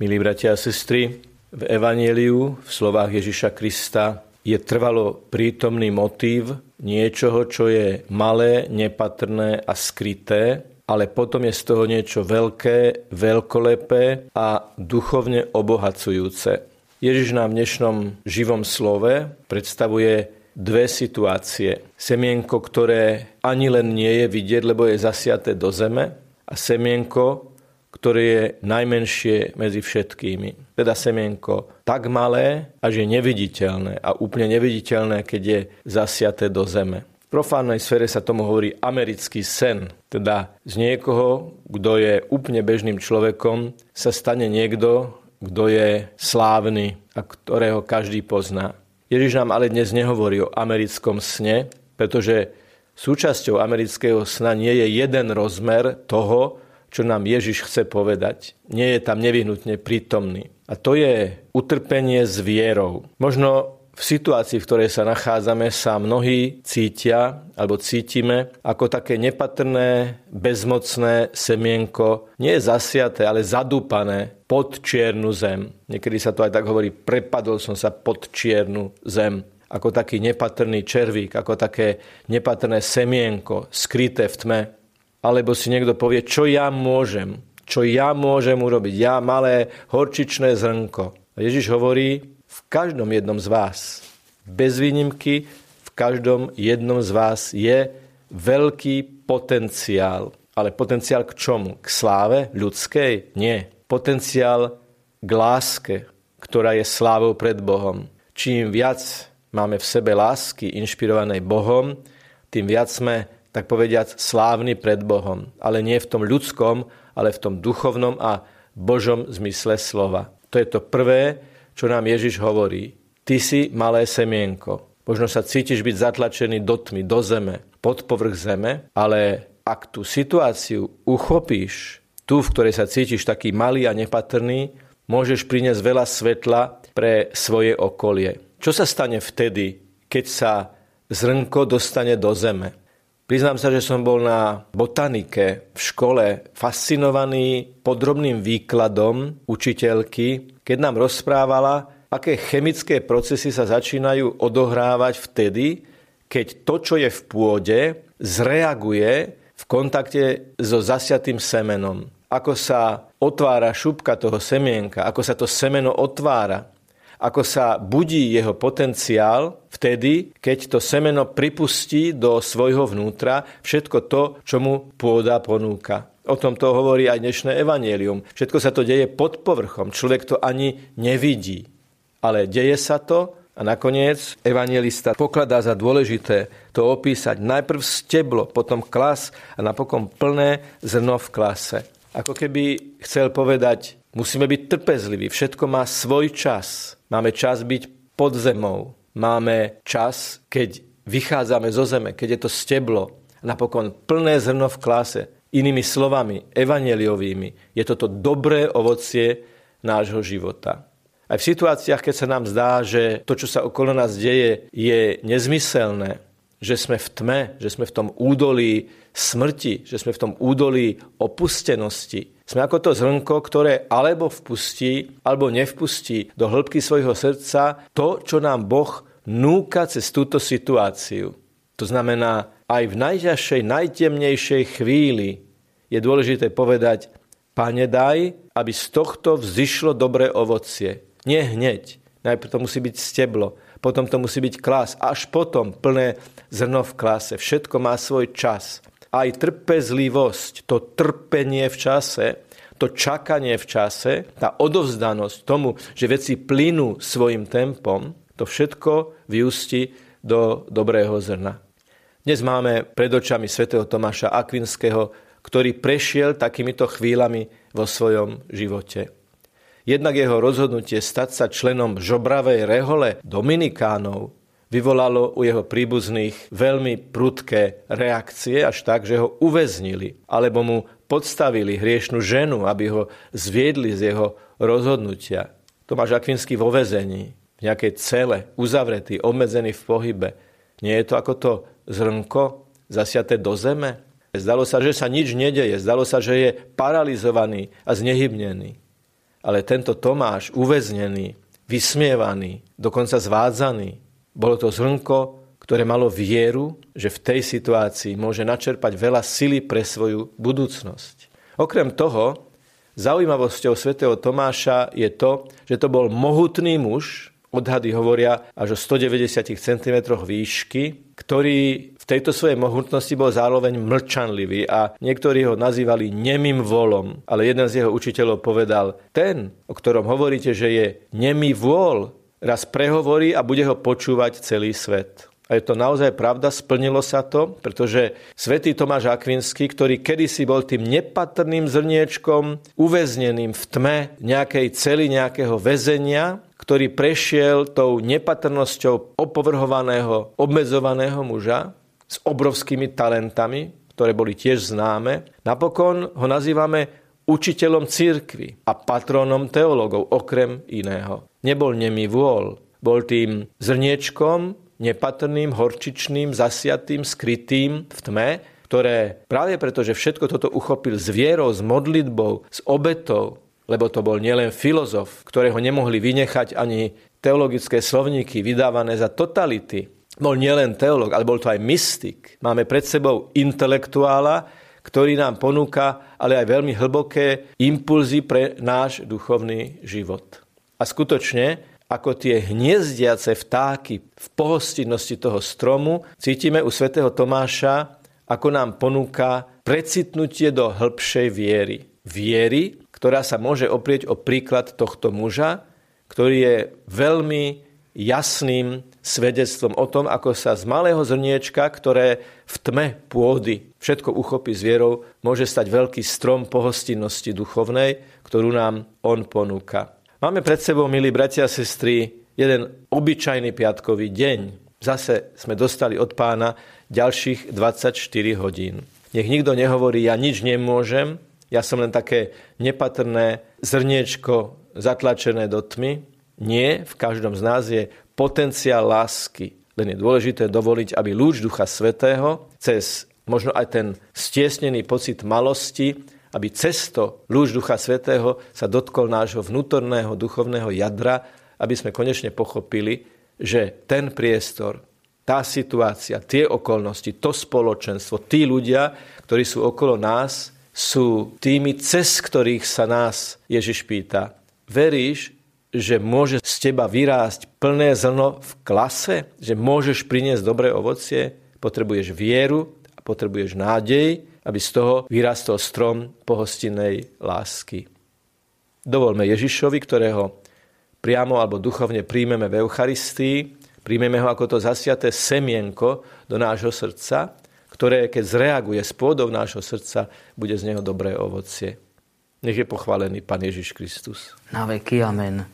Milí bratia a sestry, v Evangeliu, v slovách Ježiša Krista, je trvalo prítomný motív niečoho, čo je malé, nepatrné a skryté, ale potom je z toho niečo veľké, veľkolepé a duchovne obohacujúce. Ježiš nám v dnešnom živom slove predstavuje dve situácie. Semienko, ktoré ani len nie je vidieť, lebo je zasiaté do zeme a semienko, ktoré je najmenšie medzi všetkými. Teda semienko tak malé, až je neviditeľné a úplne neviditeľné, keď je zasiaté do zeme. V profánnej sfére sa tomu hovorí americký sen. Teda z niekoho, kto je úplne bežným človekom, sa stane niekto, kto je slávny a ktorého každý pozná. Ježiš nám ale dnes nehovorí o americkom sne, pretože súčasťou amerického sna nie je jeden rozmer toho, čo nám Ježiš chce povedať. Nie je tam nevyhnutne prítomný. A to je utrpenie s vierou. Možno v situácii, v ktorej sa nachádzame, sa mnohí cítia alebo cítime ako také nepatrné, bezmocné semienko, nie je zasiaté, ale zadúpané pod čiernu zem. Niekedy sa to aj tak hovorí, prepadol som sa pod čiernu zem ako taký nepatrný červík, ako také nepatrné semienko skryté v tme. Alebo si niekto povie, čo ja môžem, čo ja môžem urobiť, ja malé horčičné zrnko. A Ježiš hovorí, v každom jednom z vás, bez výnimky, v každom jednom z vás je veľký potenciál. Ale potenciál k čomu? K sláve ľudskej? Nie. Potenciál k láske, ktorá je slávou pred Bohom. Čím viac máme v sebe lásky inšpirovanej Bohom, tým viac sme tak povediac, slávny pred Bohom. Ale nie v tom ľudskom, ale v tom duchovnom a Božom zmysle slova. To je to prvé, čo nám Ježiš hovorí. Ty si malé semienko. Možno sa cítiš byť zatlačený do tmy, do zeme, pod povrch zeme, ale ak tú situáciu uchopíš, tu, v ktorej sa cítiš taký malý a nepatrný, môžeš priniesť veľa svetla pre svoje okolie. Čo sa stane vtedy, keď sa zrnko dostane do zeme? Priznám sa, že som bol na botanike v škole fascinovaný podrobným výkladom učiteľky, keď nám rozprávala, aké chemické procesy sa začínajú odohrávať vtedy, keď to, čo je v pôde, zreaguje v kontakte so zasiatým semenom. Ako sa otvára šupka toho semienka, ako sa to semeno otvára ako sa budí jeho potenciál vtedy, keď to semeno pripustí do svojho vnútra všetko to, čo mu pôda ponúka. O tom to hovorí aj dnešné evanielium. Všetko sa to deje pod povrchom. Človek to ani nevidí. Ale deje sa to a nakoniec evangelista pokladá za dôležité to opísať. Najprv steblo, potom klas a napokon plné zrno v klase. Ako keby chcel povedať, musíme byť trpezliví, všetko má svoj čas. Máme čas byť pod zemou. Máme čas, keď vychádzame zo zeme, keď je to steblo, napokon plné zrno v klase. Inými slovami, evaneliovými, je toto dobré ovocie nášho života. Aj v situáciách, keď sa nám zdá, že to, čo sa okolo nás deje, je nezmyselné, že sme v tme, že sme v tom údolí smrti, že sme v tom údolí opustenosti, sme ako to zrnko, ktoré alebo vpustí, alebo nevpustí do hĺbky svojho srdca to, čo nám Boh núka cez túto situáciu. To znamená, aj v najťažšej, najtemnejšej chvíli je dôležité povedať, Pane, daj, aby z tohto vzýšlo dobré ovocie. Nie hneď. Najprv to musí byť steblo, potom to musí byť klas, až potom plné zrno v klase. Všetko má svoj čas aj trpezlivosť, to trpenie v čase, to čakanie v čase, tá odovzdanosť tomu, že veci plynú svojim tempom, to všetko vyústi do dobrého zrna. Dnes máme pred očami svätého Tomáša Akvinského, ktorý prešiel takýmito chvíľami vo svojom živote. Jednak jeho rozhodnutie stať sa členom žobravej rehole Dominikánov vyvolalo u jeho príbuzných veľmi prudké reakcie, až tak, že ho uväznili, alebo mu podstavili hriešnú ženu, aby ho zviedli z jeho rozhodnutia. Tomáš Akvinsky vo vezení, v nejakej cele, uzavretý, obmedzený v pohybe. Nie je to ako to zrnko zasiaté do zeme? Zdalo sa, že sa nič nedeje. Zdalo sa, že je paralizovaný a znehybnený. Ale tento Tomáš, uväznený, vysmievaný, dokonca zvádzaný, bolo to zrnko, ktoré malo vieru, že v tej situácii môže načerpať veľa sily pre svoju budúcnosť. Okrem toho, zaujímavosťou svätého Tomáša je to, že to bol mohutný muž, odhady hovoria až o 190 cm výšky, ktorý v tejto svojej mohutnosti bol zároveň mlčanlivý a niektorí ho nazývali nemým volom. Ale jeden z jeho učiteľov povedal, ten, o ktorom hovoríte, že je nemý vôľ, raz prehovorí a bude ho počúvať celý svet. A je to naozaj pravda, splnilo sa to, pretože svätý Tomáš Akvinský, ktorý kedysi bol tým nepatrným zrniečkom, uväzneným v tme nejakej cely, nejakého väzenia, ktorý prešiel tou nepatrnosťou opovrhovaného, obmedzovaného muža s obrovskými talentami, ktoré boli tiež známe. Napokon ho nazývame učiteľom církvy a patrónom teológov, okrem iného. Nebol nemý vôľ, bol tým zrniečkom, nepatrným, horčičným, zasiatým, skrytým v tme, ktoré práve preto, že všetko toto uchopil s vierou, s modlitbou, s obetou, lebo to bol nielen filozof, ktorého nemohli vynechať ani teologické slovníky vydávané za totality. Bol nielen teológ, ale bol to aj mystik. Máme pred sebou intelektuála, ktorý nám ponúka ale aj veľmi hlboké impulzy pre náš duchovný život. A skutočne ako tie hniezdiace vtáky v pohostinnosti toho stromu, cítime u svätého Tomáša, ako nám ponúka precitnutie do hĺbšej viery. Viery, ktorá sa môže oprieť o príklad tohto muža, ktorý je veľmi jasným svedectvom o tom, ako sa z malého zrniečka, ktoré v tme pôdy všetko uchopí s vierou, môže stať veľký strom pohostinnosti duchovnej, ktorú nám on ponúka. Máme pred sebou, milí bratia a sestry, jeden obyčajný piatkový deň. Zase sme dostali od pána ďalších 24 hodín. Nech nikto nehovorí, ja nič nemôžem, ja som len také nepatrné zrniečko zatlačené do tmy. Nie, v každom z nás je potenciál lásky. Len je dôležité dovoliť, aby lúč Ducha Svetého cez možno aj ten stiesnený pocit malosti aby cesto lúž Ducha Svetého sa dotkol nášho vnútorného duchovného jadra, aby sme konečne pochopili, že ten priestor, tá situácia, tie okolnosti, to spoločenstvo, tí ľudia, ktorí sú okolo nás, sú tými, cez ktorých sa nás Ježiš pýta. Veríš, že môže z teba vyrásť plné zrno v klase? Že môžeš priniesť dobré ovocie? Potrebuješ vieru a potrebuješ nádej aby z toho vyrastol strom pohostinnej lásky. Dovolme Ježišovi, ktorého priamo alebo duchovne príjmeme v Eucharistii, príjmeme ho ako to zasiaté semienko do nášho srdca, ktoré keď zreaguje s pôdou nášho srdca, bude z neho dobré ovocie. Nech je pochválený Pán Ježiš Kristus. Na veky amen.